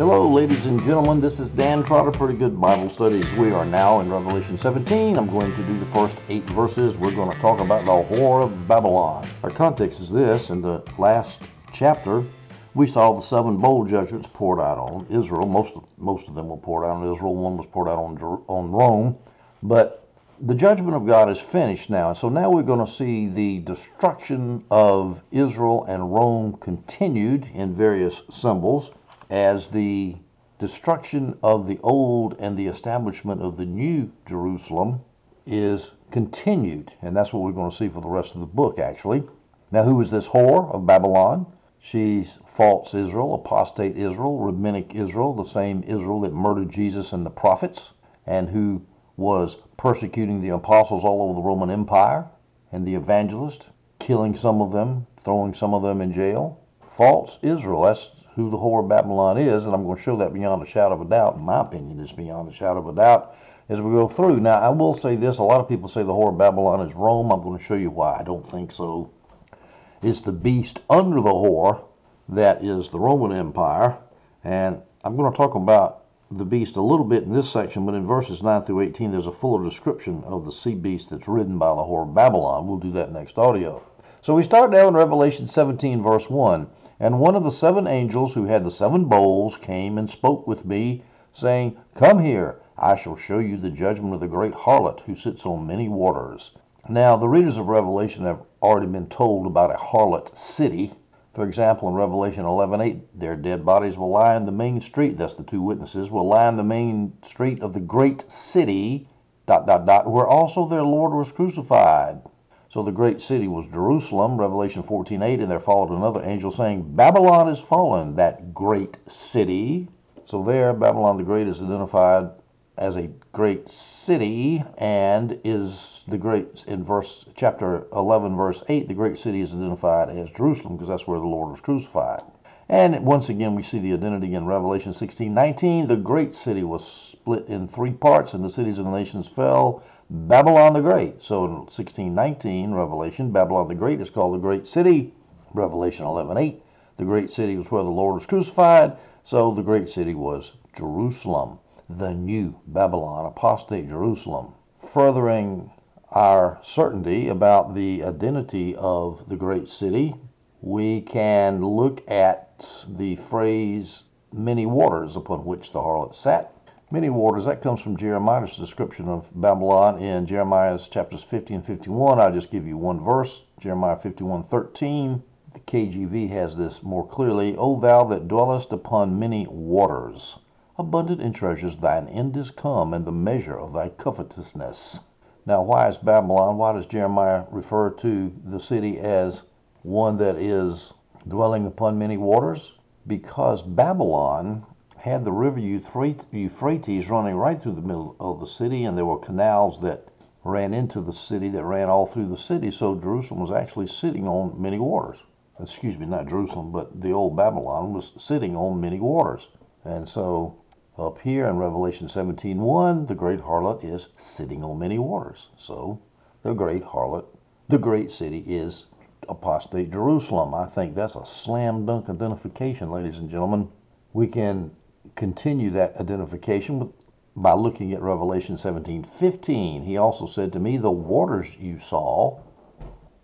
Hello, ladies and gentlemen. This is Dan Trotter, Pretty Good Bible Studies. We are now in Revelation 17. I'm going to do the first eight verses. We're going to talk about the whore of Babylon. Our context is this in the last chapter, we saw the seven bowl judgments poured out on Israel. Most of, most of them were poured out on Israel. One was poured out on, on Rome. But the judgment of God is finished now. So now we're going to see the destruction of Israel and Rome continued in various symbols as the destruction of the old and the establishment of the new Jerusalem is continued. And that's what we're going to see for the rest of the book, actually. Now, who is this whore of Babylon? She's false Israel, apostate Israel, rabbinic Israel, the same Israel that murdered Jesus and the prophets, and who was persecuting the apostles all over the Roman Empire and the evangelists, killing some of them, throwing some of them in jail. False Israel, that's who the whore of Babylon is, and I'm going to show that beyond a shadow of a doubt. In my opinion, is beyond a shadow of a doubt as we go through. Now, I will say this: a lot of people say the whore of Babylon is Rome. I'm going to show you why I don't think so. It's the beast under the whore that is the Roman Empire, and I'm going to talk about the beast a little bit in this section, but in verses 9 through 18, there's a fuller description of the sea beast that's ridden by the whore of Babylon. We'll do that next audio. So we start now in Revelation 17, verse 1. And one of the seven angels who had the seven bowls came and spoke with me, saying, Come here, I shall show you the judgment of the great harlot who sits on many waters. Now, the readers of Revelation have already been told about a harlot city. For example, in Revelation 11:8, their dead bodies will lie in the main street. That's the two witnesses will lie in the main street of the great city. Dot dot dot, where also their Lord was crucified. So the great city was Jerusalem, Revelation 14:8, and there followed another angel saying, Babylon is fallen, that great city. So there, Babylon the Great is identified as a great city and is the great in verse chapter 11 verse 8 the great city is identified as Jerusalem because that's where the Lord was crucified. And once again we see the identity in Revelation 16:19 the great city was split in three parts and the cities and the nations fell Babylon the Great. So in 1619, Revelation, Babylon the Great is called the Great City. Revelation 11:8, the great city was where the Lord was crucified. So the great city was Jerusalem, the new Babylon, apostate Jerusalem. Furthering our certainty about the identity of the great city, we can look at the phrase many waters upon which the harlot sat many waters. That comes from Jeremiah's description of Babylon in Jeremiah's chapters 50 and 51. I'll just give you one verse, Jeremiah 51:13. The KJV has this more clearly. O thou that dwellest upon many waters, abundant in treasures, thine end is come, and the measure of thy covetousness. Now, why is Babylon? Why does Jeremiah refer to the city as one that is dwelling upon many waters? Because Babylon had the river Euphrates running right through the middle of the city, and there were canals that ran into the city that ran all through the city. So Jerusalem was actually sitting on many waters. Excuse me, not Jerusalem, but the old Babylon was sitting on many waters. And so up here in Revelation 17:1, the great harlot is sitting on many waters. So the great harlot, the great city is apostate Jerusalem. I think that's a slam dunk identification, ladies and gentlemen. We can continue that identification by looking at Revelation 17:15. He also said to me, "The waters you saw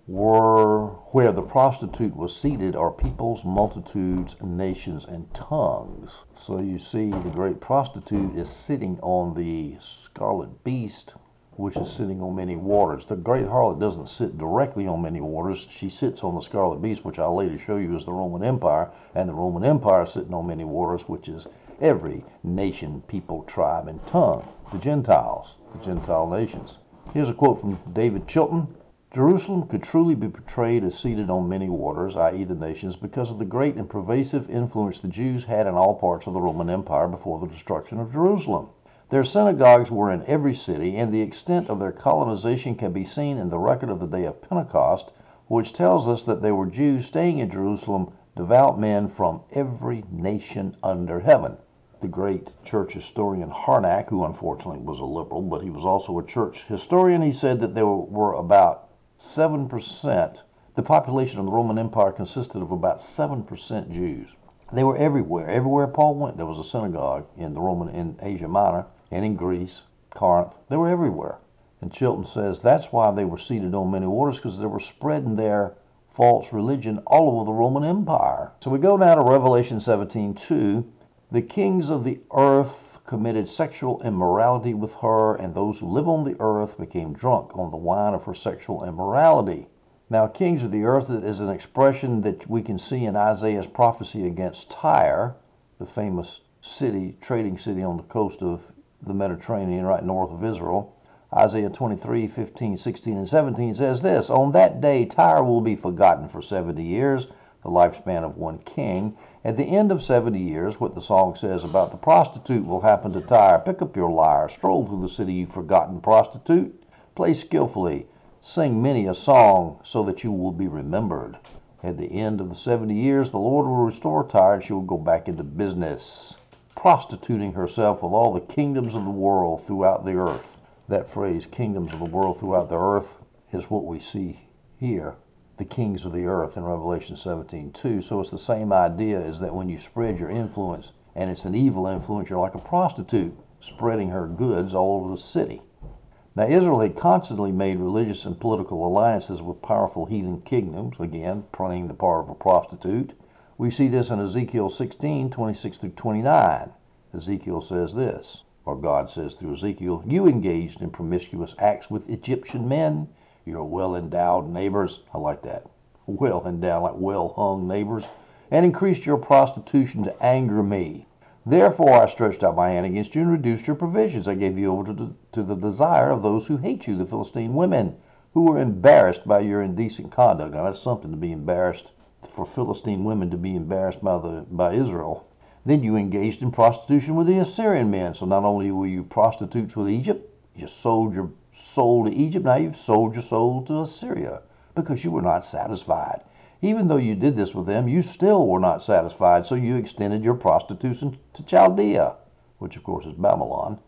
were where the prostitute was seated are peoples, multitudes, nations, and tongues." So you see, the great prostitute is sitting on the scarlet beast, which is sitting on many waters. The great harlot doesn't sit directly on many waters. She sits on the scarlet beast, which I'll later show you is the Roman Empire, and the Roman Empire is sitting on many waters, which is every nation, people, tribe, and tongue, the Gentiles, the Gentile nations. Here's a quote from David Chilton. Jerusalem could truly be portrayed as seated on many waters, i.e., the nations, because of the great and pervasive influence the Jews had in all parts of the Roman Empire before the destruction of Jerusalem. Their synagogues were in every city, and the extent of their colonization can be seen in the record of the day of Pentecost, which tells us that there were Jews staying in Jerusalem, devout men from every nation under heaven the great church historian Harnack, who unfortunately was a liberal, but he was also a church historian, he said that there were about 7%, the population of the Roman Empire consisted of about 7% Jews. They were everywhere. Everywhere Paul went, there was a synagogue in the Roman in Asia Minor and in Greece, Corinth. They were everywhere. And Chilton says that's why they were seated on many waters because they were spreading their false religion all over the Roman Empire. So we go now to Revelation 17:2. The kings of the earth committed sexual immorality with her, and those who live on the earth became drunk on the wine of her sexual immorality. Now, kings of the earth is an expression that we can see in Isaiah's prophecy against Tyre, the famous city, trading city on the coast of the Mediterranean, right north of Israel. Isaiah 23, 15, 16, and 17 says this On that day, Tyre will be forgotten for 70 years, the lifespan of one king. At the end of 70 years, what the song says about the prostitute will happen to Tyre. Pick up your lyre, stroll through the city, you forgotten prostitute. Play skillfully, sing many a song, so that you will be remembered. At the end of the 70 years, the Lord will restore Tyre, and she will go back into business, prostituting herself with all the kingdoms of the world throughout the earth that phrase, kingdoms of the world throughout the earth, is what we see here, the kings of the earth in Revelation 17 2. So it's the same idea is that when you spread your influence, and it's an evil influence, you're like a prostitute spreading her goods all over the city. Now, Israel had constantly made religious and political alliances with powerful heathen kingdoms, again, playing the part of a prostitute. We see this in Ezekiel 16 26 through 29. Ezekiel says this or God says through Ezekiel, you engaged in promiscuous acts with Egyptian men, your well endowed neighbors. I like that. Well endowed, like well hung neighbors, and increased your prostitution to anger me. Therefore I stretched out my hand against you and reduced your provisions. I gave you over to the, to the desire of those who hate you, the Philistine women, who were embarrassed by your indecent conduct. Now that's something to be embarrassed for Philistine women to be embarrassed by the by Israel. Then you engaged in prostitution with the Assyrian men. So not only were you prostitutes with Egypt, you sold your soul to Egypt, now you've sold your soul to Assyria because you were not satisfied. Even though you did this with them, you still were not satisfied, so you extended your prostitution to Chaldea, which of course is Babylon,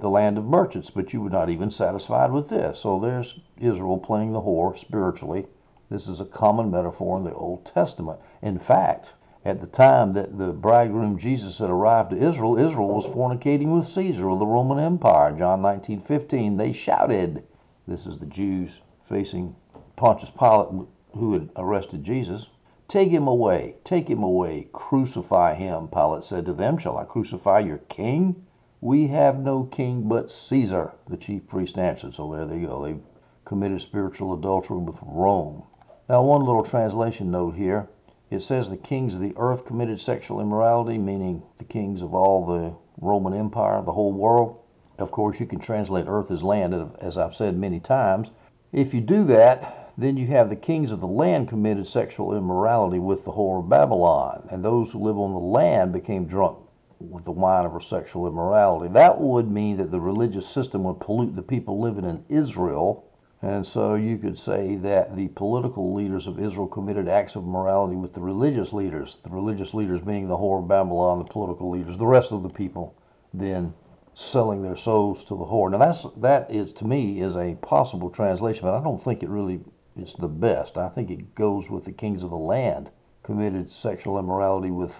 the land of merchants, but you were not even satisfied with this. So there's Israel playing the whore spiritually. This is a common metaphor in the Old Testament. In fact, at the time that the bridegroom Jesus had arrived to Israel, Israel was fornicating with Caesar of the Roman Empire. John 19:15. They shouted. This is the Jews facing Pontius Pilate, who had arrested Jesus. Take him away, take him away, crucify him. Pilate said to them, Shall I crucify your king? We have no king but Caesar, the chief priest answered. So there they go. They've committed spiritual adultery with Rome. Now, one little translation note here. It says the kings of the earth committed sexual immorality, meaning the kings of all the Roman Empire, the whole world. Of course, you can translate earth as land, as I've said many times. If you do that, then you have the kings of the land committed sexual immorality with the whore of Babylon, and those who live on the land became drunk with the wine of her sexual immorality. That would mean that the religious system would pollute the people living in Israel and so you could say that the political leaders of Israel committed acts of morality with the religious leaders, the religious leaders being the whore of Babylon, the political leaders, the rest of the people then selling their souls to the whore. Now that's that is to me is a possible translation, but I don't think it really is the best. I think it goes with the kings of the land committed sexual immorality with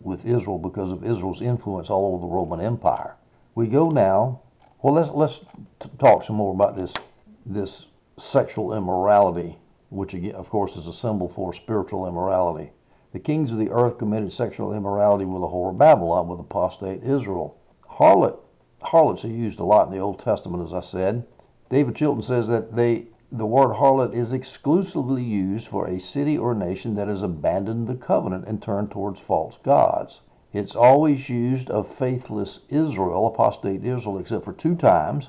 with Israel because of Israel's influence all over the Roman Empire. We go now. Well, let's let's talk some more about this this sexual immorality, which again, of course is a symbol for spiritual immorality. The kings of the earth committed sexual immorality with the whore of Babylon, with apostate Israel. Harlot, harlots are used a lot in the Old Testament, as I said. David Chilton says that they, the word harlot is exclusively used for a city or nation that has abandoned the covenant and turned towards false gods. It's always used of faithless Israel, apostate Israel, except for two times.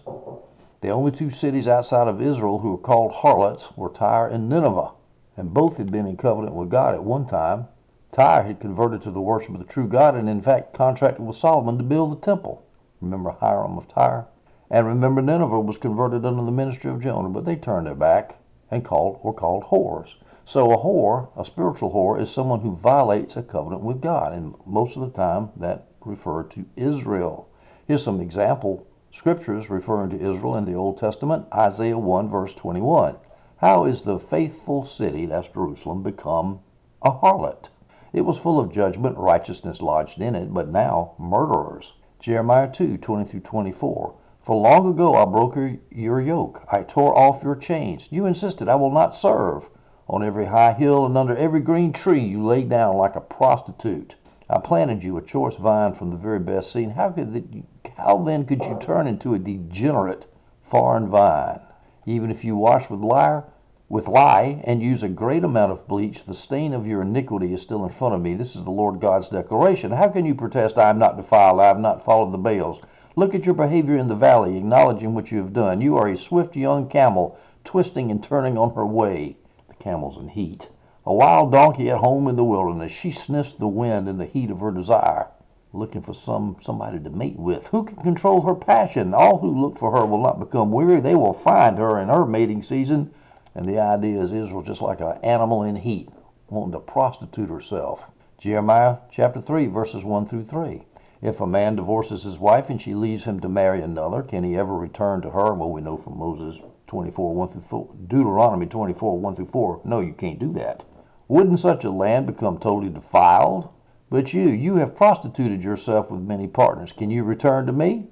The only two cities outside of Israel who were called harlots were Tyre and Nineveh, and both had been in covenant with God at one time. Tyre had converted to the worship of the true God and, in fact, contracted with Solomon to build the temple. Remember Hiram of Tyre? And remember Nineveh was converted under the ministry of Jonah, but they turned their back and called were called whores. So a whore, a spiritual whore, is someone who violates a covenant with God, and most of the time that referred to Israel. Here's some example scriptures referring to Israel in the Old Testament, Isaiah 1, verse 21. How is the faithful city, that's Jerusalem, become a harlot? It was full of judgment, righteousness lodged in it, but now murderers. Jeremiah 2 20 through 24. For long ago I broke your yoke, I tore off your chains. You insisted, I will not serve. On every high hill and under every green tree you lay down like a prostitute. I planted you a choice vine from the very best seed. How could how then could you turn into a degenerate foreign vine? Even if you wash with lye, with lye and use a great amount of bleach, the stain of your iniquity is still in front of me. This is the Lord God's declaration. How can you protest, I am not defiled, I have not followed the Baals? Look at your behavior in the valley, acknowledging what you have done. You are a swift young camel, twisting and turning on her way. The camel's in heat. A wild donkey at home in the wilderness. She sniffs the wind in the heat of her desire, looking for some somebody to mate with. Who can control her passion? All who look for her will not become weary. They will find her in her mating season. And the idea is Israel just like an animal in heat, wanting to prostitute herself. Jeremiah chapter 3, verses 1 through 3. If a man divorces his wife and she leaves him to marry another, can he ever return to her? Well, we know from Moses 24, 1 through 4, Deuteronomy 24, 1 through 4. No, you can't do that. Wouldn't such a land become totally defiled? But you, you have prostituted yourself with many partners. Can you return to me?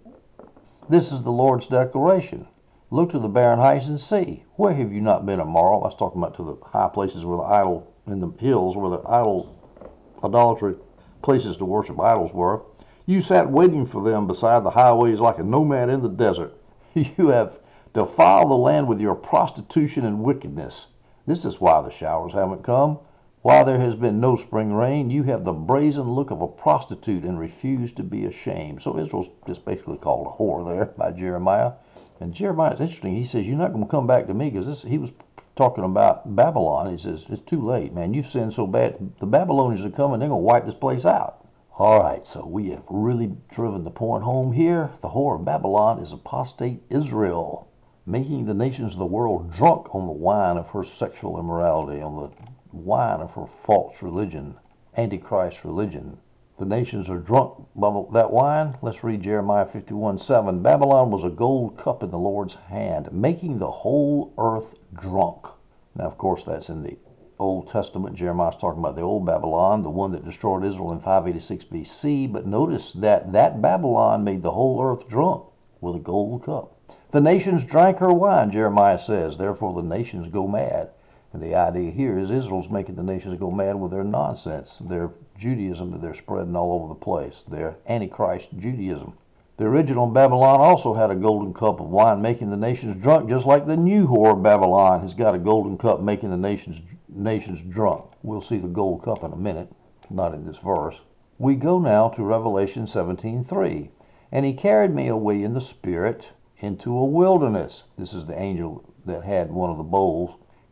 This is the Lord's declaration. Look to the barren heights and see. Where have you not been immoral? That's talking about to the high places where the idol, in the hills where the idol, idolatry, places to worship idols were. You sat waiting for them beside the highways like a nomad in the desert. You have defiled the land with your prostitution and wickedness. This is why the showers haven't come. While there has been no spring rain, you have the brazen look of a prostitute and refuse to be ashamed. So Israel's just basically called a whore there by Jeremiah. And Jeremiah is interesting. He says, You're not going to come back to me because he was talking about Babylon. He says, It's too late, man. You've sinned so bad. The Babylonians are coming. They're going to wipe this place out. All right, so we have really driven the point home here. The whore of Babylon is apostate Israel, making the nations of the world drunk on the wine of her sexual immorality, on the wine of her false religion, antichrist religion. The nations are drunk by that wine. Let's read Jeremiah 51 7. Babylon was a gold cup in the Lord's hand, making the whole earth drunk. Now, of course, that's in the Old Testament. Jeremiah's talking about the old Babylon, the one that destroyed Israel in 586 BC. But notice that that Babylon made the whole earth drunk with a gold cup. The nations drank her wine, Jeremiah says. Therefore, the nations go mad. And the idea here is Israel's making the nations go mad with their nonsense, their Judaism that they're spreading all over the place, their Antichrist Judaism. The original Babylon also had a golden cup of wine, making the nations drunk, just like the new whore Babylon has got a golden cup, making the nations nations drunk. We'll see the gold cup in a minute, not in this verse. We go now to Revelation 17:3. And he carried me away in the spirit into a wilderness. This is the angel that had one of the bowls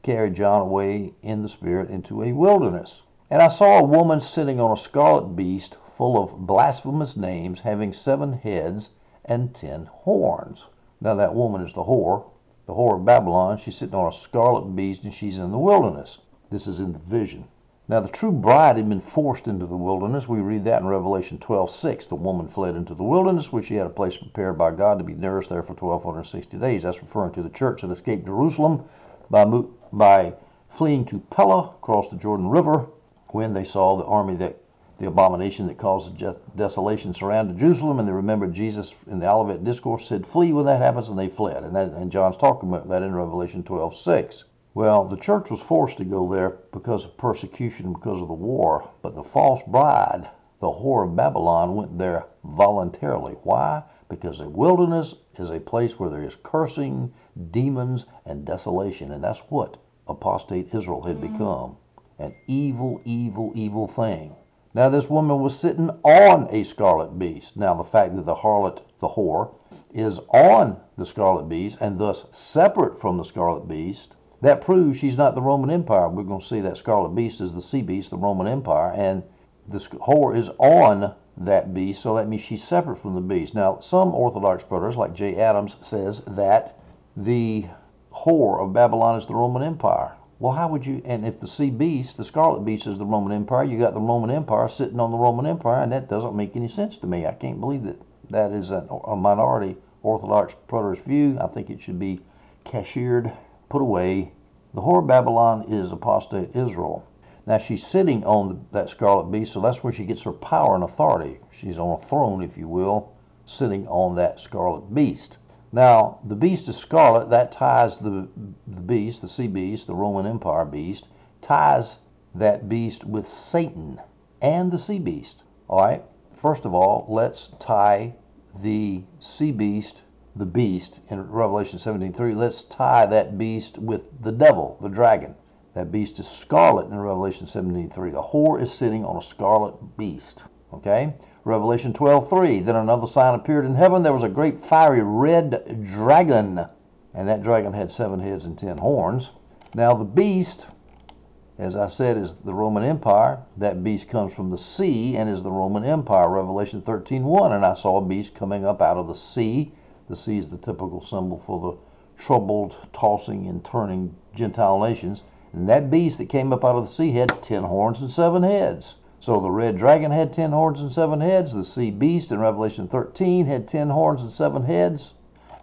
carried John away in the spirit into a wilderness. And I saw a woman sitting on a scarlet beast full of blasphemous names, having seven heads and ten horns. Now that woman is the whore, the whore of Babylon. She's sitting on a scarlet beast and she's in the wilderness. This is in the vision. Now the true bride had been forced into the wilderness. We read that in Revelation 12:6. The woman fled into the wilderness, where she had a place prepared by God to be nourished there for 1260 days. That's referring to the church that escaped Jerusalem by by fleeing to Pella across the Jordan River when they saw the army that the abomination that caused desolation surrounded Jerusalem, and they remembered Jesus in the Olivet Discourse said, "Flee when that happens," and they fled. And, that, and John's talking about that in Revelation 12:6. Well, the church was forced to go there because of persecution, because of the war. But the false bride, the whore of Babylon, went there voluntarily. Why? Because the wilderness is a place where there is cursing, demons, and desolation. And that's what apostate Israel had mm-hmm. become an evil, evil, evil thing. Now, this woman was sitting on a scarlet beast. Now, the fact that the harlot, the whore, is on the scarlet beast and thus separate from the scarlet beast that proves she's not the Roman Empire. We're going to see that scarlet beast is the sea beast, the Roman Empire, and this whore is on that beast, so that means she's separate from the beast. Now, some Orthodox brothers, like Jay Adams, says that the whore of Babylon is the Roman Empire. Well, how would you? And if the sea beast, the scarlet beast, is the Roman Empire, you got the Roman Empire sitting on the Roman Empire, and that doesn't make any sense to me. I can't believe that that is a, a minority Orthodox preterist view. I think it should be cashiered put away. The whore of Babylon is apostate Israel. Now she's sitting on that scarlet beast, so that's where she gets her power and authority. She's on a throne, if you will, sitting on that scarlet beast. Now, the beast is scarlet. That ties the, the beast, the sea beast, the Roman Empire beast, ties that beast with Satan and the sea beast. All right. First of all, let's tie the sea beast, the beast in Revelation 17:3. Let's tie that beast with the devil, the dragon. That beast is scarlet in Revelation 17:3. The whore is sitting on a scarlet beast. Okay? Revelation 12:3. Then another sign appeared in heaven. There was a great fiery red dragon, and that dragon had seven heads and ten horns. Now the beast, as I said, is the Roman Empire. That beast comes from the sea and is the Roman Empire. Revelation 13:1. And I saw a beast coming up out of the sea. The sea is the typical symbol for the troubled, tossing, and turning Gentile nations. And that beast that came up out of the sea had ten horns and seven heads. So the red dragon had ten horns and seven heads. The sea beast in Revelation 13 had ten horns and seven heads.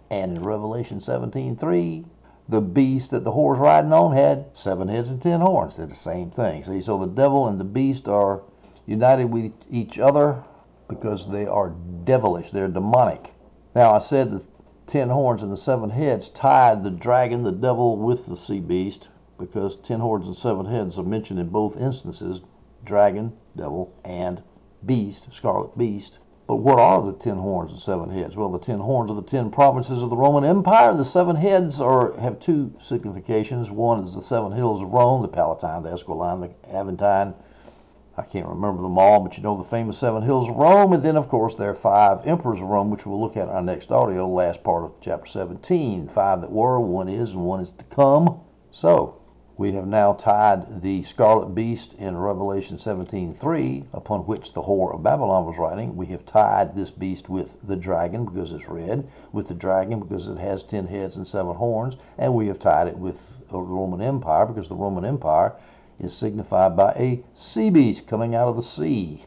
And in Revelation 17:3, the beast that the whore's riding on had seven heads and ten horns. They're the same thing. See, so the devil and the beast are united with each other because they are devilish. They're demonic. Now I said the ten horns and the seven heads tied the dragon, the devil, with the sea beast because ten horns and seven heads are mentioned in both instances dragon, devil, and beast, scarlet beast. But what are the ten horns and seven heads? Well, the ten horns are the ten provinces of the Roman Empire. The seven heads are have two significations. One is the seven hills of Rome, the Palatine, the Esquiline, the Aventine. I can't remember them all, but you know the famous seven hills of Rome. And then, of course, there are five emperors of Rome, which we'll look at in our next audio, last part of chapter 17. Five that were, one is, and one is to come. So, we have now tied the scarlet beast in Revelation 17:3, upon which the whore of Babylon was riding. We have tied this beast with the dragon because it's red, with the dragon because it has ten heads and seven horns, and we have tied it with the Roman Empire because the Roman Empire is signified by a sea beast coming out of the sea.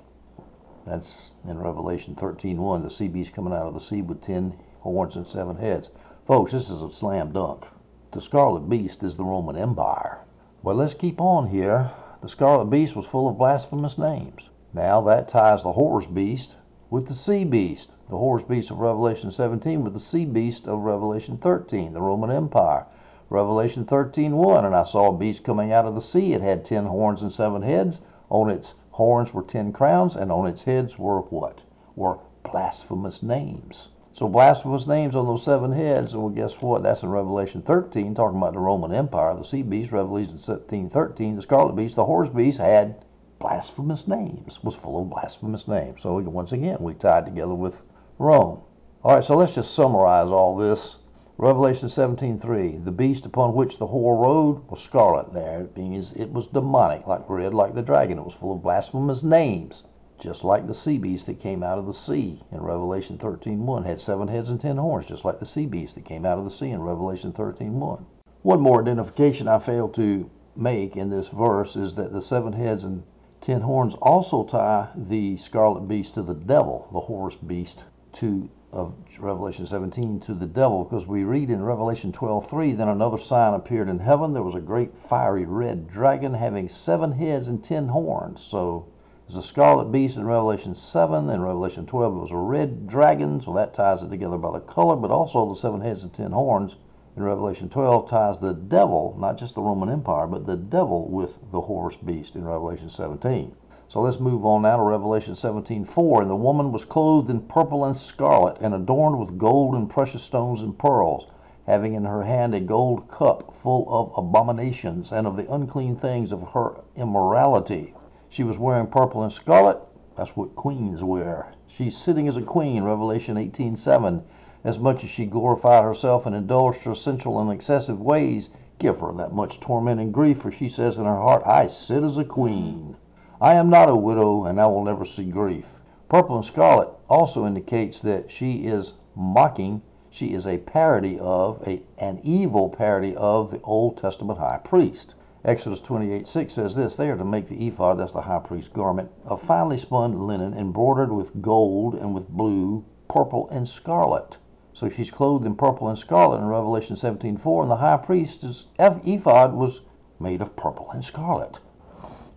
That's in Revelation 13:1, the sea beast coming out of the sea with ten horns and seven heads. Folks, this is a slam dunk. The Scarlet Beast is the Roman Empire. Well, let's keep on here. The Scarlet Beast was full of blasphemous names. Now that ties the whore's beast with the sea beast. The whore's beast of Revelation 17 with the sea beast of Revelation 13, the Roman Empire. Revelation 13:1, and I saw a beast coming out of the sea. It had ten horns and seven heads. On its horns were ten crowns, and on its heads were what? Were blasphemous names. So blasphemous names on those seven heads. Well, guess what? That's in Revelation 13, talking about the Roman Empire, the sea beast. Revelation 17, 13, the scarlet beast, the whore's beast had blasphemous names. Was full of blasphemous names. So once again, we tied together with Rome. All right, so let's just summarize all this. Revelation 17:3, the beast upon which the whore rode was scarlet. There, it means it was demonic, like red, like the dragon. It was full of blasphemous names just like the sea beast that came out of the sea in Revelation 13:1 had seven heads and ten horns, just like the sea beast that came out of the sea in Revelation 13:1. One more identification I failed to make in this verse is that the seven heads and ten horns also tie the scarlet beast to the devil, the whore's beast to of Revelation 17 to the devil, because we read in Revelation 12:3, then another sign appeared in heaven. There was a great fiery red dragon having seven heads and ten horns. So there's a scarlet beast in Revelation 7. In Revelation 12, it was a red dragon, so that ties it together by the color, but also the seven heads and ten horns in Revelation 12 ties the devil, not just the Roman Empire, but the devil with the whore's beast in Revelation 17. So let's move on now to Revelation 17:4. And the woman was clothed in purple and scarlet, and adorned with gold and precious stones and pearls, having in her hand a gold cup full of abominations and of the unclean things of her immorality. She was wearing purple and scarlet. That's what queens wear. She's sitting as a queen, Revelation 18:7. As much as she glorified herself and indulged her sensual and excessive ways, give her that much torment and grief, for she says in her heart, I sit as a queen. I am not a widow, and I will never see grief. Purple and scarlet also indicates that she is mocking, she is a parody of, a, an evil parody of the Old Testament high priest. Exodus 28:6 says this They are to make the ephod, that's the high priest's garment, of finely spun linen, embroidered with gold and with blue, purple, and scarlet. So she's clothed in purple and scarlet in Revelation 17:4, and the high priest's ephod was made of purple and scarlet.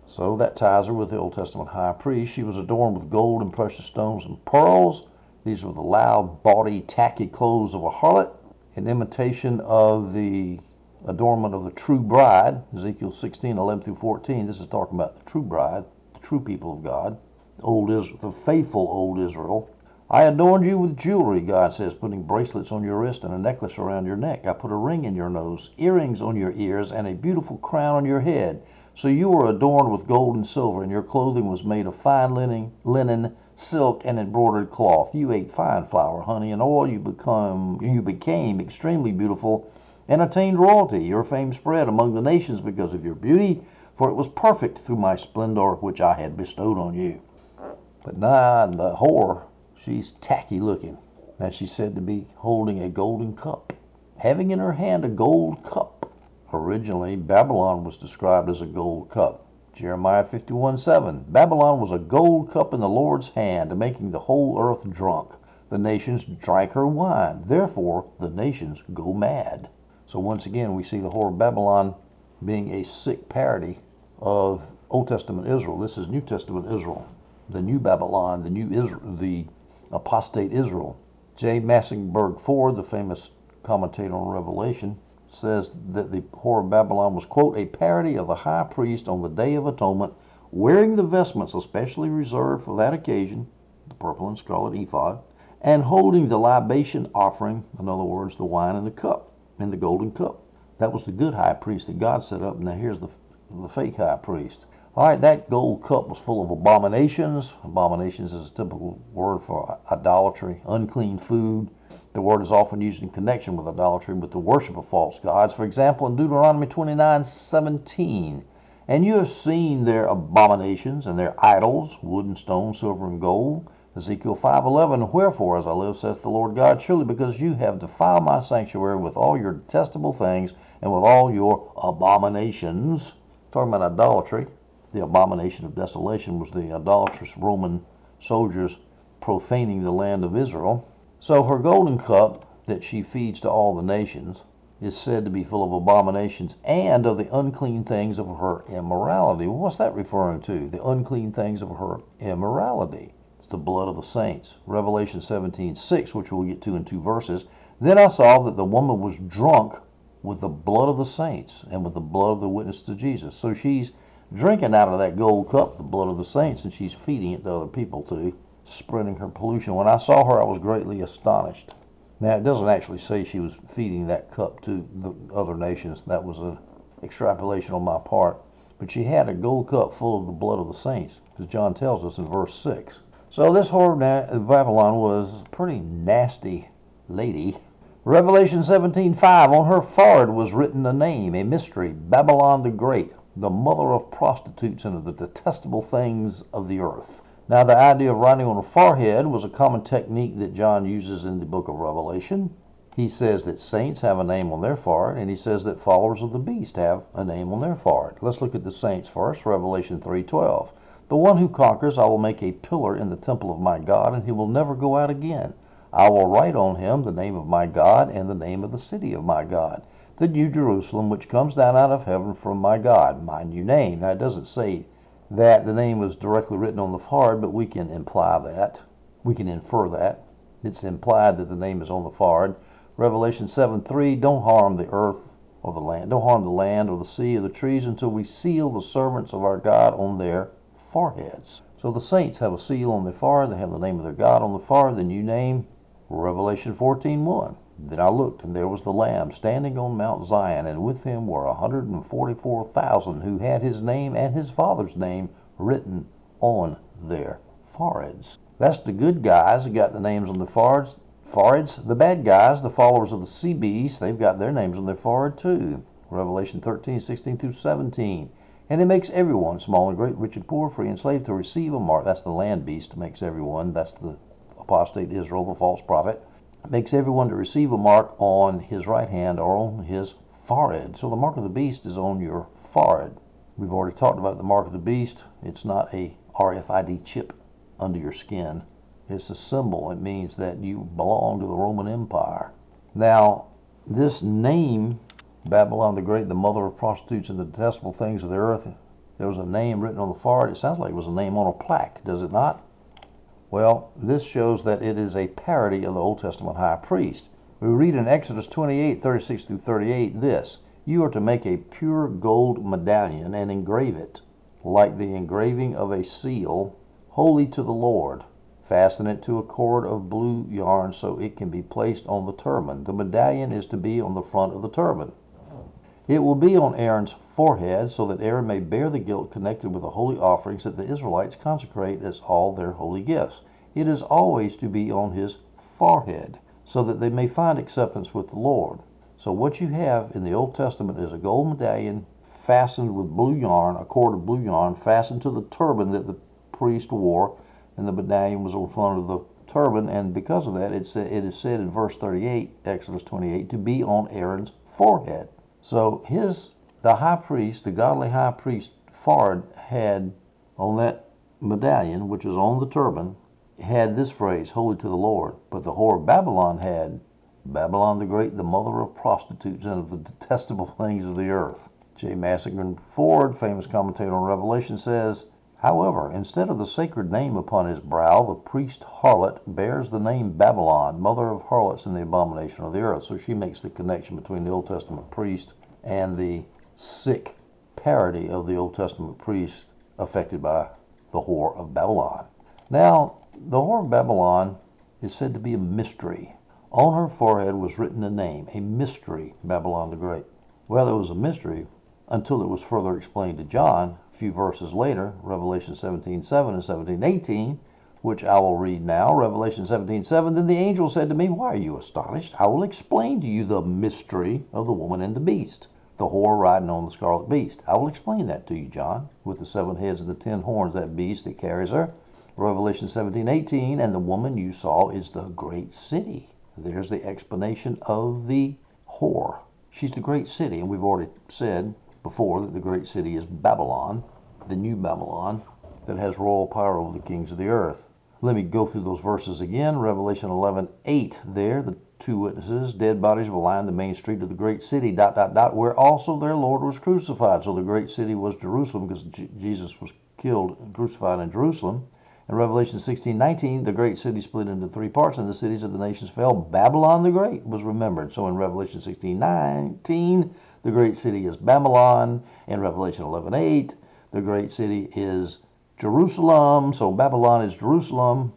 So that ties her with the Old Testament high priest. She was adorned with gold and precious stones and pearls. These were the loud, bawdy, tacky clothes of a harlot, in imitation of the adornment of the true bride. Ezekiel 16, 11 through 14. This is talking about the true bride, the true people of God, old Israel, the faithful old Israel. I adorned you with jewelry, God says, putting bracelets on your wrist and a necklace around your neck. I put a ring in your nose, earrings on your ears, and a beautiful crown on your head. So you were adorned with gold and silver, and your clothing was made of fine linen, linen, silk, and embroidered cloth. You ate fine flour, honey, and oil. You become you became extremely beautiful and attained royalty. Your fame spread among the nations because of your beauty, for it was perfect through my splendor which I had bestowed on you. But now the whore She's tacky looking. Now she's said to be holding a golden cup, having in her hand a gold cup. Originally, Babylon was described as a gold cup. Jeremiah 51 7. Babylon was a gold cup in the Lord's hand, making the whole earth drunk. The nations drank her wine. Therefore, the nations go mad. So, once again, we see the whore of Babylon being a sick parody of Old Testament Israel. This is New Testament Israel. The new Babylon, the new Israel, the apostate Israel. J. Massyngberde Ford, the famous commentator on Revelation, says that the whore of Babylon was, quote, a parody of the high priest on the Day of Atonement, wearing the vestments especially reserved for that occasion, the purple and scarlet ephod, and holding the libation offering, in other words, the wine in the cup, in the golden cup. That was the good high priest that God set up. Now here's the, the fake high priest. All right, that gold cup was full of abominations. Abominations is a typical word for idolatry, unclean food. The word is often used in connection with idolatry, with the worship of false gods. For example, in Deuteronomy 29:17, and you have seen their abominations and their idols, wood and stone, silver and gold. Ezekiel 5:11, wherefore, as I live, saith the Lord God, surely because you have defiled my sanctuary with all your detestable things and with all your abominations, talking about idolatry the abomination of desolation was the idolatrous Roman soldiers profaning the land of Israel. So her golden cup that she feeds to all the nations is said to be full of abominations and of the unclean things of her immorality. what's that referring to? The unclean things of her immorality. The blood of the saints. Revelation 17:6, which we'll get to in two verses. Then I saw that the woman was drunk with the blood of the saints and with the blood of the witness to Jesus. So she's drinking out of that gold cup the blood of the saints, and she's feeding it to other people too, spreading her pollution. When I saw her, I was greatly astonished. Now, it doesn't actually say she was feeding that cup to the other nations. That was an extrapolation on my part. But she had a gold cup full of the blood of the saints, because John tells us in verse 6. So this whore of Babylon was a pretty nasty lady. Revelation 17:5 on her forehead was written a name, a mystery, Babylon the Great, the mother of prostitutes and of the detestable things of the earth. Now, the idea of writing on a forehead was a common technique that John uses in the book of Revelation. He says that saints have a name on their forehead, and he says that followers of the beast have a name on their forehead. Let's look at the saints first, Revelation 3:12. The one who conquers I will make a pillar in the temple of my God, and he will never go out again. I will write on him the name of my God and the name of the city of my God the New Jerusalem, which comes down out of heaven from my God, my new name. Now, it doesn't say that the name was directly written on the forehead, but we can imply that. We can infer that. It's implied that the name is on the forehead. Revelation 7 3, don't harm the earth or the land. Don't harm the land or the sea or the trees until we seal the servants of our God on their foreheads. So the saints have a seal on their forehead. They have the name of their God on the forehead, the new name. Revelation 14 1. Then I looked, and there was the Lamb standing on Mount Zion, and with him were a hundred and forty-four thousand who had his name and his father's name written on their foreheads. That's the good guys that got the names on their foreheads. Foreheads. The bad guys, the followers of the sea beast, they've got their names on their forehead too. Revelation 13, 16 through 17. And it makes everyone, small and great, rich and poor, free and slave, to receive a mark. That's the land beast makes everyone. That's the apostate Israel, the false prophet makes everyone to receive a mark on his right hand or on his forehead. So the mark of the beast is on your forehead. We've already talked about the mark of the beast. It's not a RFID chip under your skin. It's a symbol. It means that you belong to the Roman Empire. Now, this name, Babylon the Great, the mother of prostitutes and the detestable things of the earth, there was a name written on the forehead. It sounds like it was a name on a plaque, does it not? Well, this shows that it is a parody of the Old Testament high priest. We read in Exodus 28 36 through 38 this You are to make a pure gold medallion and engrave it, like the engraving of a seal, holy to the Lord. Fasten it to a cord of blue yarn so it can be placed on the turban. The medallion is to be on the front of the turban. It will be on Aaron's forehead so that Aaron may bear the guilt connected with the holy offerings that the Israelites consecrate as all their holy gifts. It is always to be on his forehead so that they may find acceptance with the Lord. So what you have in the Old Testament is a gold medallion fastened with blue yarn, a cord of blue yarn fastened to the turban that the priest wore, and the medallion was on front of the turban, and because of that, it is said in verse 38, Exodus 28, to be on Aaron's forehead. So his the high priest, the godly high priest Fard had on that medallion, which was on the turban, had this phrase, holy to the Lord. But the whore of Babylon had Babylon the Great, the mother of prostitutes and of the detestable things of the earth. J. Massingill Ford, famous commentator on Revelation, says, However, instead of the sacred name upon his brow, the priest harlot bears the name Babylon, mother of harlots and the abomination of the earth. So she makes the connection between the Old Testament priest and the sick parody of the Old Testament priest affected by the whore of Babylon. Now, the whore of Babylon is said to be a mystery. On her forehead was written a name, a mystery, Babylon the Great. Well, it was a mystery until it was further explained to John a few verses later, Revelation 17:7 and 17:18, which I will read now. Revelation 17:7. Then the angel said to me, Why are you astonished? I will explain to you the mystery of the woman and the beast, the whore riding on the scarlet beast. I will explain that to you, John, with the seven heads and the ten horns, that beast that carries her. Revelation 17:18. And the woman you saw is the great city. There's the explanation of the whore. She's the great city, and we've already said before that the great city is Babylon, the new Babylon, that has royal power over the kings of the earth. Let me go through those verses again. Revelation 11:8. There, the two witnesses, dead bodies will line the main street of the great city. Dot dot dot. Where also their Lord was crucified. So the great city was Jerusalem because J- Jesus was killed and crucified in Jerusalem. In Revelation 16:19, the great city split into three parts, and the cities of the nations fell. Babylon the Great was remembered. So in Revelation 16:19, the great city is Babylon. In Revelation 11:8, the great city is Jerusalem. So Babylon is Jerusalem.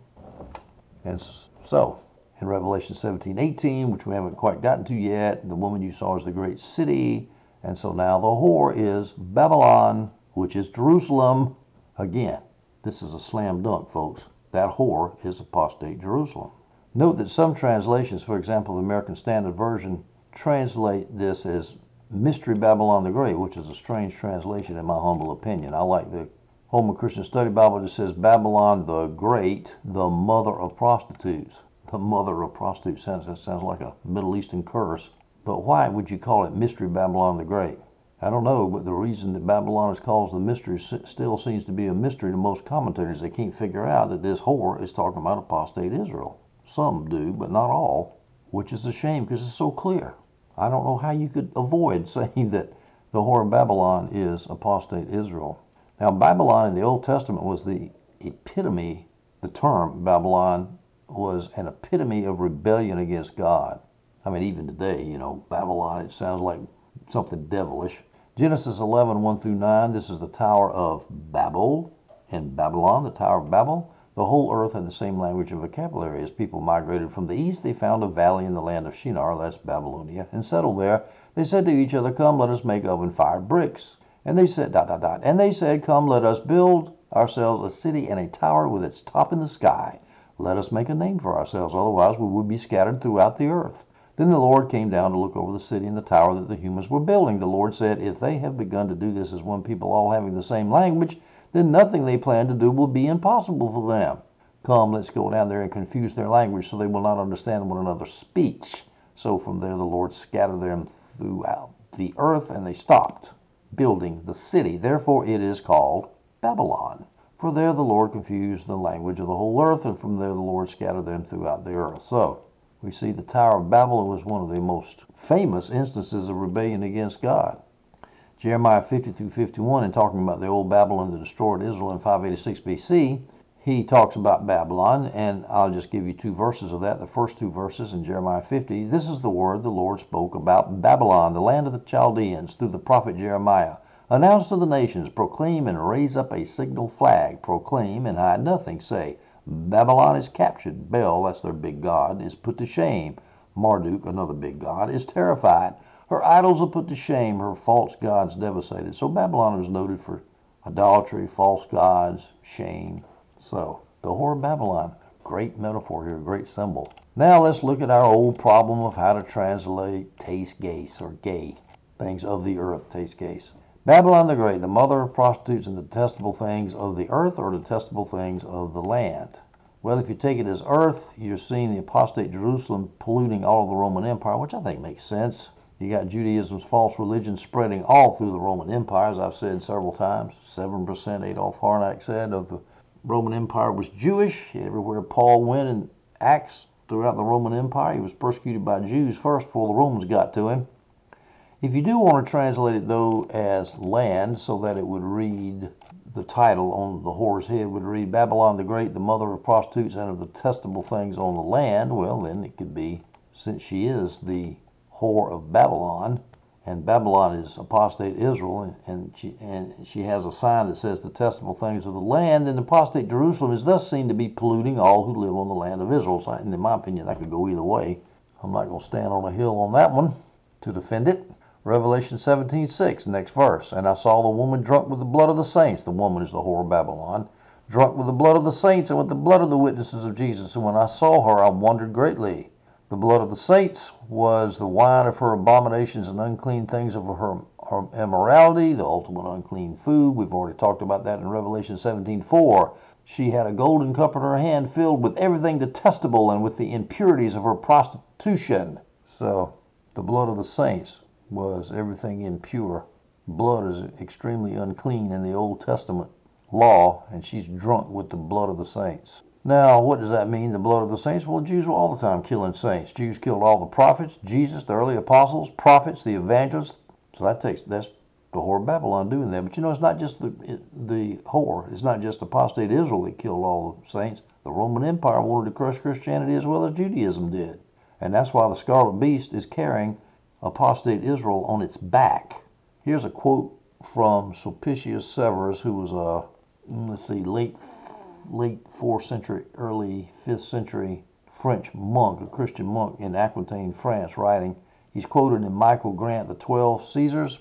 And so, in Revelation 17:18, which we haven't quite gotten to yet, the woman you saw is the great city. And so now the whore is Babylon, which is Jerusalem. Again, this is a slam dunk, folks. That whore is apostate Jerusalem. Note that some translations, for example, the American Standard Version, translate this as Mystery Babylon the Great, which is a strange translation in my humble opinion. I like the Holman Christian Study Bible that says Babylon the Great, the mother of prostitutes. The mother of prostitutes sounds that sounds like a Middle Eastern curse. But why would you call it Mystery Babylon the Great? I don't know, but the reason that Babylon is called the mystery still seems to be a mystery to most commentators. They can't figure out that this whore is talking about apostate Israel. Some do, but not all, which is a shame because it's so clear. I don't know how you could avoid saying that the whore of Babylon is apostate Israel. Now, Babylon in the Old Testament was the epitome, the term Babylon was an epitome of rebellion against God. I mean, even today, you know, Babylon, it sounds like something devilish. Genesis 11, 1 through 9, this is the Tower of Babel in Babylon, the Tower of Babel. The whole earth had the same language and vocabulary. As people migrated from the east, they found a valley in the land of Shinar, that's Babylonia, and settled there. They said to each other, Come, let us make oven fired bricks. And they said, dot, dot, dot. And they said, Come, let us build ourselves a city and a tower with its top in the sky. Let us make a name for ourselves, otherwise we would be scattered throughout the earth. Then the Lord came down to look over the city and the tower that the humans were building. The Lord said, If they have begun to do this as one people, all having the same language, then nothing they plan to do will be impossible for them. Come, let's go down there and confuse their language so they will not understand one another's speech. So from there the Lord scattered them throughout the earth, and they stopped building the city. Therefore it is called Babylon. For there the Lord confused the language of the whole earth, and from there the Lord scattered them throughout the earth. So we see the Tower of Babel was one of the most famous instances of rebellion against God. Jeremiah 50 through 51, and talking about the old Babylon that destroyed Israel in 586 BC, he talks about Babylon, and I'll just give you two verses of that. The first two verses in Jeremiah 50. This is the word the Lord spoke about Babylon, the land of the Chaldeans, through the prophet Jeremiah. Announce to the nations, proclaim and raise up a signal flag, proclaim and hide nothing. Say, Babylon is captured. Bel, that's their big god, is put to shame. Marduk, another big god, is terrified. Her idols are put to shame, her false gods devastated. So Babylon is noted for idolatry, false gods, shame. So, the whore of Babylon, great metaphor here, great symbol. Now let's look at our old problem of how to translate taste gase or gay, things of the earth, taste gase. Babylon the Great, the mother of prostitutes and detestable things of the earth or detestable things of the land. Well, if you take it as earth, you're seeing the apostate Jerusalem polluting all of the Roman Empire, which I think makes sense. You got Judaism's false religion spreading all through the Roman Empire, as I've said several times. 7%, Adolf Harnack said, of the Roman Empire was Jewish. Everywhere Paul went in Acts throughout the Roman Empire, he was persecuted by Jews first before the Romans got to him. If you do want to translate it though as land, so that it would read the title on the whore's head would read Babylon the Great, the mother of prostitutes and of detestable things on the land, well then it could be since she is the whore of Babylon, and Babylon is apostate Israel, and, and she and she has a sign that says detestable things of the land, and apostate Jerusalem is thus seen to be polluting all who live on the land of Israel. So, in my opinion, that could go either way. I'm not going to stand on a hill on that one to defend it. Revelation 17:6, next verse. And I saw the woman drunk with the blood of the saints. The woman is the whore of Babylon. Drunk with the blood of the saints and with the blood of the witnesses of Jesus. And when I saw her, I wondered greatly. The blood of the saints was the wine of her abominations and unclean things of her, her immorality, the ultimate unclean food. We've already talked about that in Revelation 17:4. She had a golden cup in her hand filled with everything detestable and with the impurities of her prostitution. So, the blood of the saints was everything impure. Blood is extremely unclean in the Old Testament law, and she's drunk with the blood of the saints. Now, what does that mean, the blood of the saints? Well, Jews were all the time killing saints. Jews killed all the prophets, Jesus, the early apostles, prophets, the evangelists. So that takes that's the whore of Babylon doing that. But you know, it's not just the the whore. It's not just apostate Israel that killed all the saints. The Roman Empire wanted to crush Christianity as well as Judaism did, and that's why the scarlet beast is carrying apostate Israel on its back. Here's a quote from Sulpicius Severus, who was a mm, let's see, late late fourth century, early fifth century French monk, a Christian monk in Aquitaine, France, writing. He's quoted in Michael Grant, The Twelve Caesars,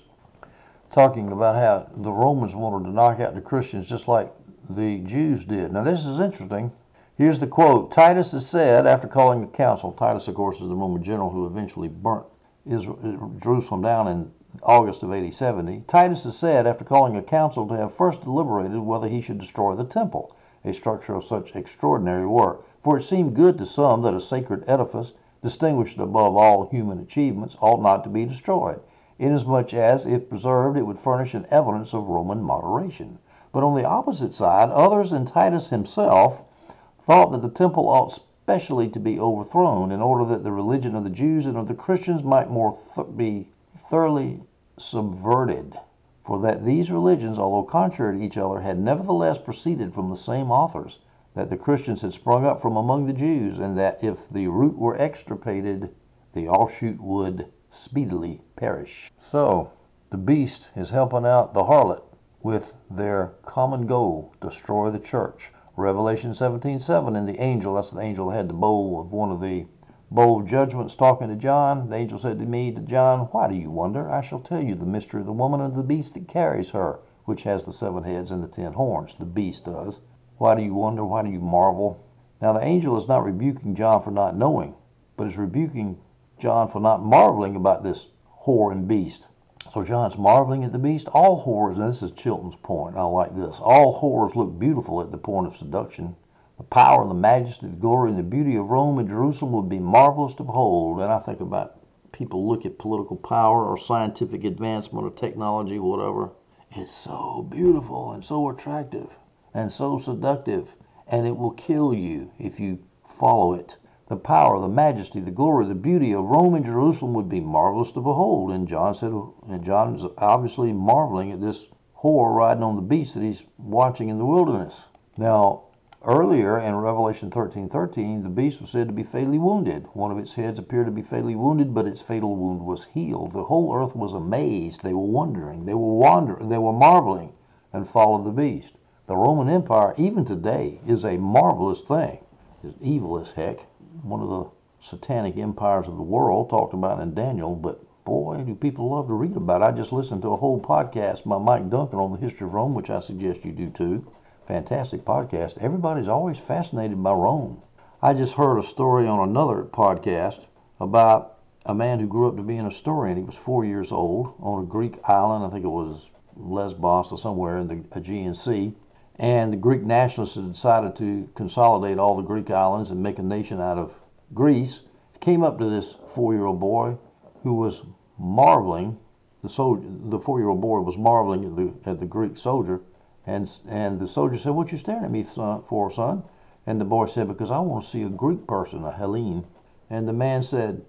talking about how the Romans wanted to knock out the Christians just like the Jews did. Now, this is interesting. Here's the quote Titus has said, after calling the council, Titus, of course, is the Roman general who eventually burnt Israel, Jerusalem down in August of AD 70. Titus has said, after calling a council, to have first deliberated whether he should destroy the temple, a structure of such extraordinary work. For it seemed good to some that a sacred edifice, distinguished above all human achievements, ought not to be destroyed, inasmuch as, if preserved, it would furnish an evidence of Roman moderation. But on the opposite side, others and Titus himself thought that the temple ought specially to be overthrown in order that the religion of the Jews and of the Christians might more th- be thoroughly subverted. For that these religions, although contrary to each other, had nevertheless proceeded from the same authors, that the Christians had sprung up from among the Jews, and that if the root were extirpated, the offshoot would speedily perish. So, the beast is helping out the harlot with their common goal destroy the church. Revelation 17:7, and the angel, that's the angel that had the bowl of one of the bowl of judgments, talking to John. The angel said to me, to John, Why do you wonder? I shall tell you the mystery of the woman and the beast that carries her, which has the seven heads and the ten horns. The beast does. Why do you wonder? Why do you marvel? Now, the angel is not rebuking John for not knowing, but is rebuking John for not marveling about this whore and beast. So John's marveling at the beast. All whores, and this is Chilton's point, I like this. All whores look beautiful at the point of seduction. The power and the majesty, the glory and the beauty of Rome and Jerusalem would be marvelous to behold. And I think about people look at political power or scientific advancement or technology, whatever. It's so beautiful and so attractive and so seductive, and it will kill you if you follow it. the power, the majesty, the glory, the beauty of Rome and Jerusalem would be marvelous to behold. And John said, and John is obviously marveling at this whore riding on the beast that he's watching in the wilderness. Now, earlier in Revelation 13:13, the beast was said to be fatally wounded. One of its heads appeared to be fatally wounded, but its fatal wound was healed. The whole earth was amazed. They were wondering. They were wondering. They were marveling and followed the beast. The Roman Empire, even today, is a marvelous thing. It's evil as heck. One of the satanic empires of the world, talked about in Daniel, but boy, do people love to read about it. I just listened to a whole podcast by Mike Duncan on the history of Rome, which I suggest you do too. Fantastic podcast. Everybody's always fascinated by Rome. I just heard a story on another podcast about a man who grew up to be an historian. He was four years old on a Greek island. I think it was Lesbos or somewhere in the Aegean Sea. And the Greek nationalists had decided to consolidate all the Greek islands and make a nation out of Greece. Came up to this four-year-old boy who was marveling. The soldier, the four-year-old boy was marveling at the, at the Greek soldier, and and the soldier said, "What you staring at me for, son?" And the boy said, "Because I want to see a Greek person, a Hellene." And the man said,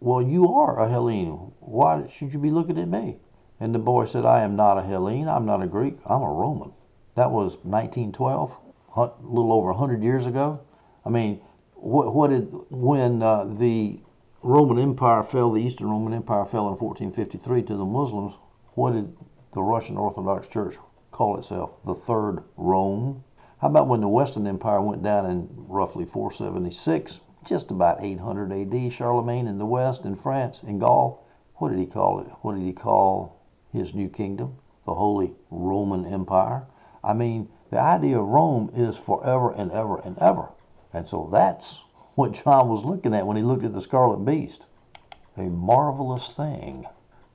"Well, you are a Hellene. Why should you be looking at me?" And the boy said, "I am not a Hellene. I'm not a Greek. I'm a Roman." That was 1912, a little over 100 years ago. I mean, what, what did when uh, the Roman Empire fell, the Eastern Roman Empire fell in 1453 to the Muslims? What did the Russian Orthodox Church call itself? The Third Rome. How about when the Western Empire went down in roughly 476, just about 800 AD? Charlemagne in the West, in France, in Gaul. What did he call it? What did he call his new kingdom? The Holy Roman Empire. I mean, the idea of Rome is forever and ever and ever. And so that's what John was looking at when he looked at the scarlet beast. A marvelous thing.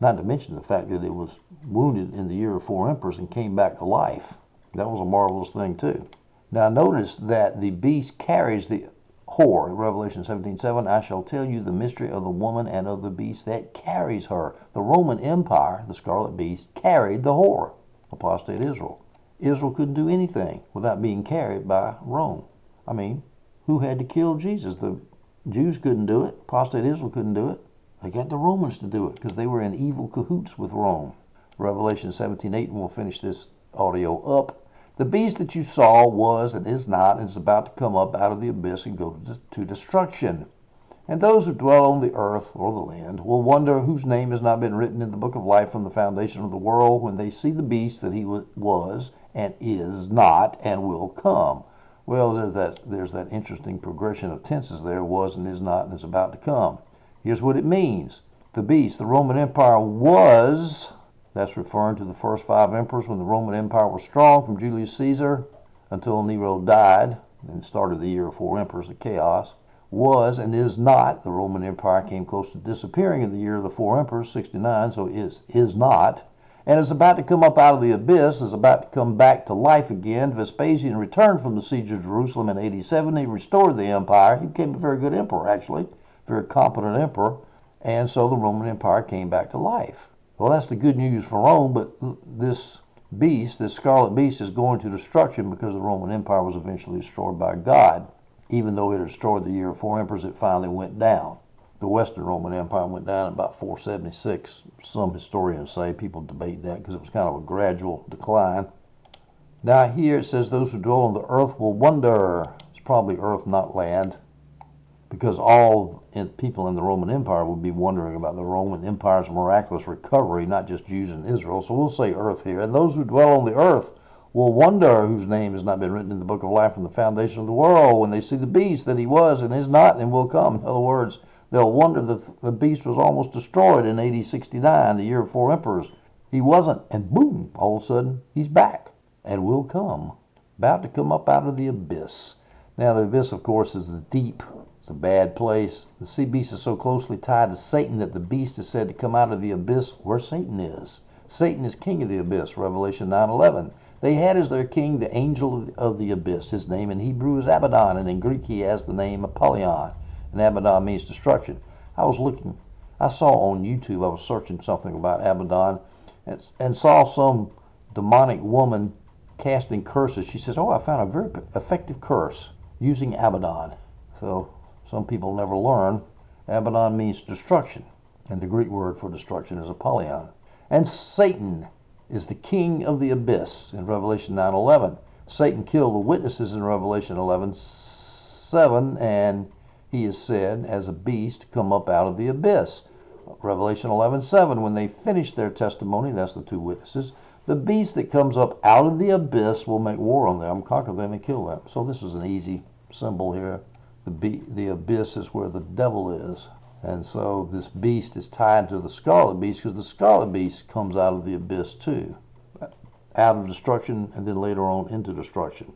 Not to mention the fact that it was wounded in the year of four emperors and came back to life. That was a marvelous thing too. Now notice that the beast carries the whore. Revelation 17:7, I shall tell you the mystery of the woman and of the beast that carries her. The Roman Empire, the scarlet beast, carried the whore, apostate Israel. Israel couldn't do anything without being carried by Rome. I mean, who had to kill Jesus? The Jews couldn't do it. Apostate Israel couldn't do it. They got the Romans to do it because they were in evil cahoots with Rome. Revelation 17:8, and we'll finish this audio up. The beast that you saw was and is not and is about to come up out of the abyss and go to destruction. And those who dwell on the earth or the land will wonder whose name has not been written in the book of life from the foundation of the world when they see the beast that he was and is not and will come. Well, there's that, there's that interesting progression of tenses there was and is not and is about to come. Here's what it means the beast, the Roman Empire was, that's referring to the first five emperors when the Roman Empire was strong from Julius Caesar until Nero died and started the year of four emperors of chaos was and is not. The Roman Empire came close to disappearing in the year of the four emperors, 69, so is is not. And is about to come up out of the abyss, is about to come back to life again. Vespasian returned from the siege of Jerusalem in 87. He restored the empire. He became a very good emperor, actually, very competent emperor. And so the Roman Empire came back to life. Well, that's the good news for Rome, but this beast, this scarlet beast, is going to destruction because the Roman Empire was eventually destroyed by God even though it had destroyed the year of four emperors, it finally went down. The Western Roman Empire went down in about 476. Some historians say, people debate that because it was kind of a gradual decline. Now here it says, those who dwell on the earth will wonder. It's probably earth, not land, because all people in the Roman Empire would be wondering about the Roman Empire's miraculous recovery, not just Jews and Israel. So we'll say earth here. And those who dwell on the earth will wonder whose name has not been written in the book of life from the foundation of the world when they see the beast that he was and is not and will come. In other words, they'll wonder that the beast was almost destroyed in AD 69, the year of four emperors. He wasn't, and boom, all of a sudden he's back and will come, about to come up out of the abyss. Now, the abyss, of course, is the deep. It's a bad place. The sea beast is so closely tied to Satan that the beast is said to come out of the abyss where Satan is. Satan is king of the abyss, Revelation 9:11. They had as their king the angel of the abyss. His name in Hebrew is Abaddon, and in Greek he has the name Apollyon. And Abaddon means destruction. I was looking, I saw on YouTube, I was searching something about Abaddon, and, and saw some demonic woman casting curses. She says, "Oh, I found a very effective curse using Abaddon." So some people never learn. Abaddon means destruction, and the Greek word for destruction is apollyon. And Satan is the king of the abyss in Revelation 9:11. Satan killed the witnesses in Revelation 11:7, and he is said as a beast come up out of the abyss. Revelation 11:7, when they finish their testimony, that's the two witnesses, the beast that comes up out of the abyss will make war on them, conquer them, and kill them. So this is an easy symbol here. The, be- the abyss is where the devil is. And so this beast is tied to the scarlet beast because the scarlet beast comes out of the abyss too. Out of destruction and then later on into destruction.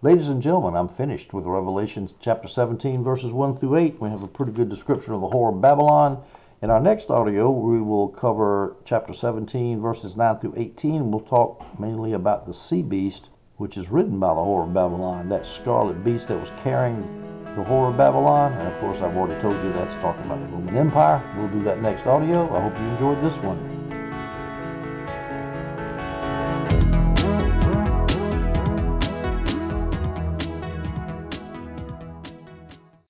Ladies and gentlemen, I'm finished with Revelation chapter 17, verses 1 through 8. We have a pretty good description of the whore of Babylon. In our next audio, we will cover chapter 17, verses 9 through 18. We'll talk mainly about the sea beast, which is written by the whore of Babylon, that scarlet beast that was carrying the whore of Babylon. And of course, I've already told you that's talking about the Roman Empire. We'll do that next audio. I hope you enjoyed this one.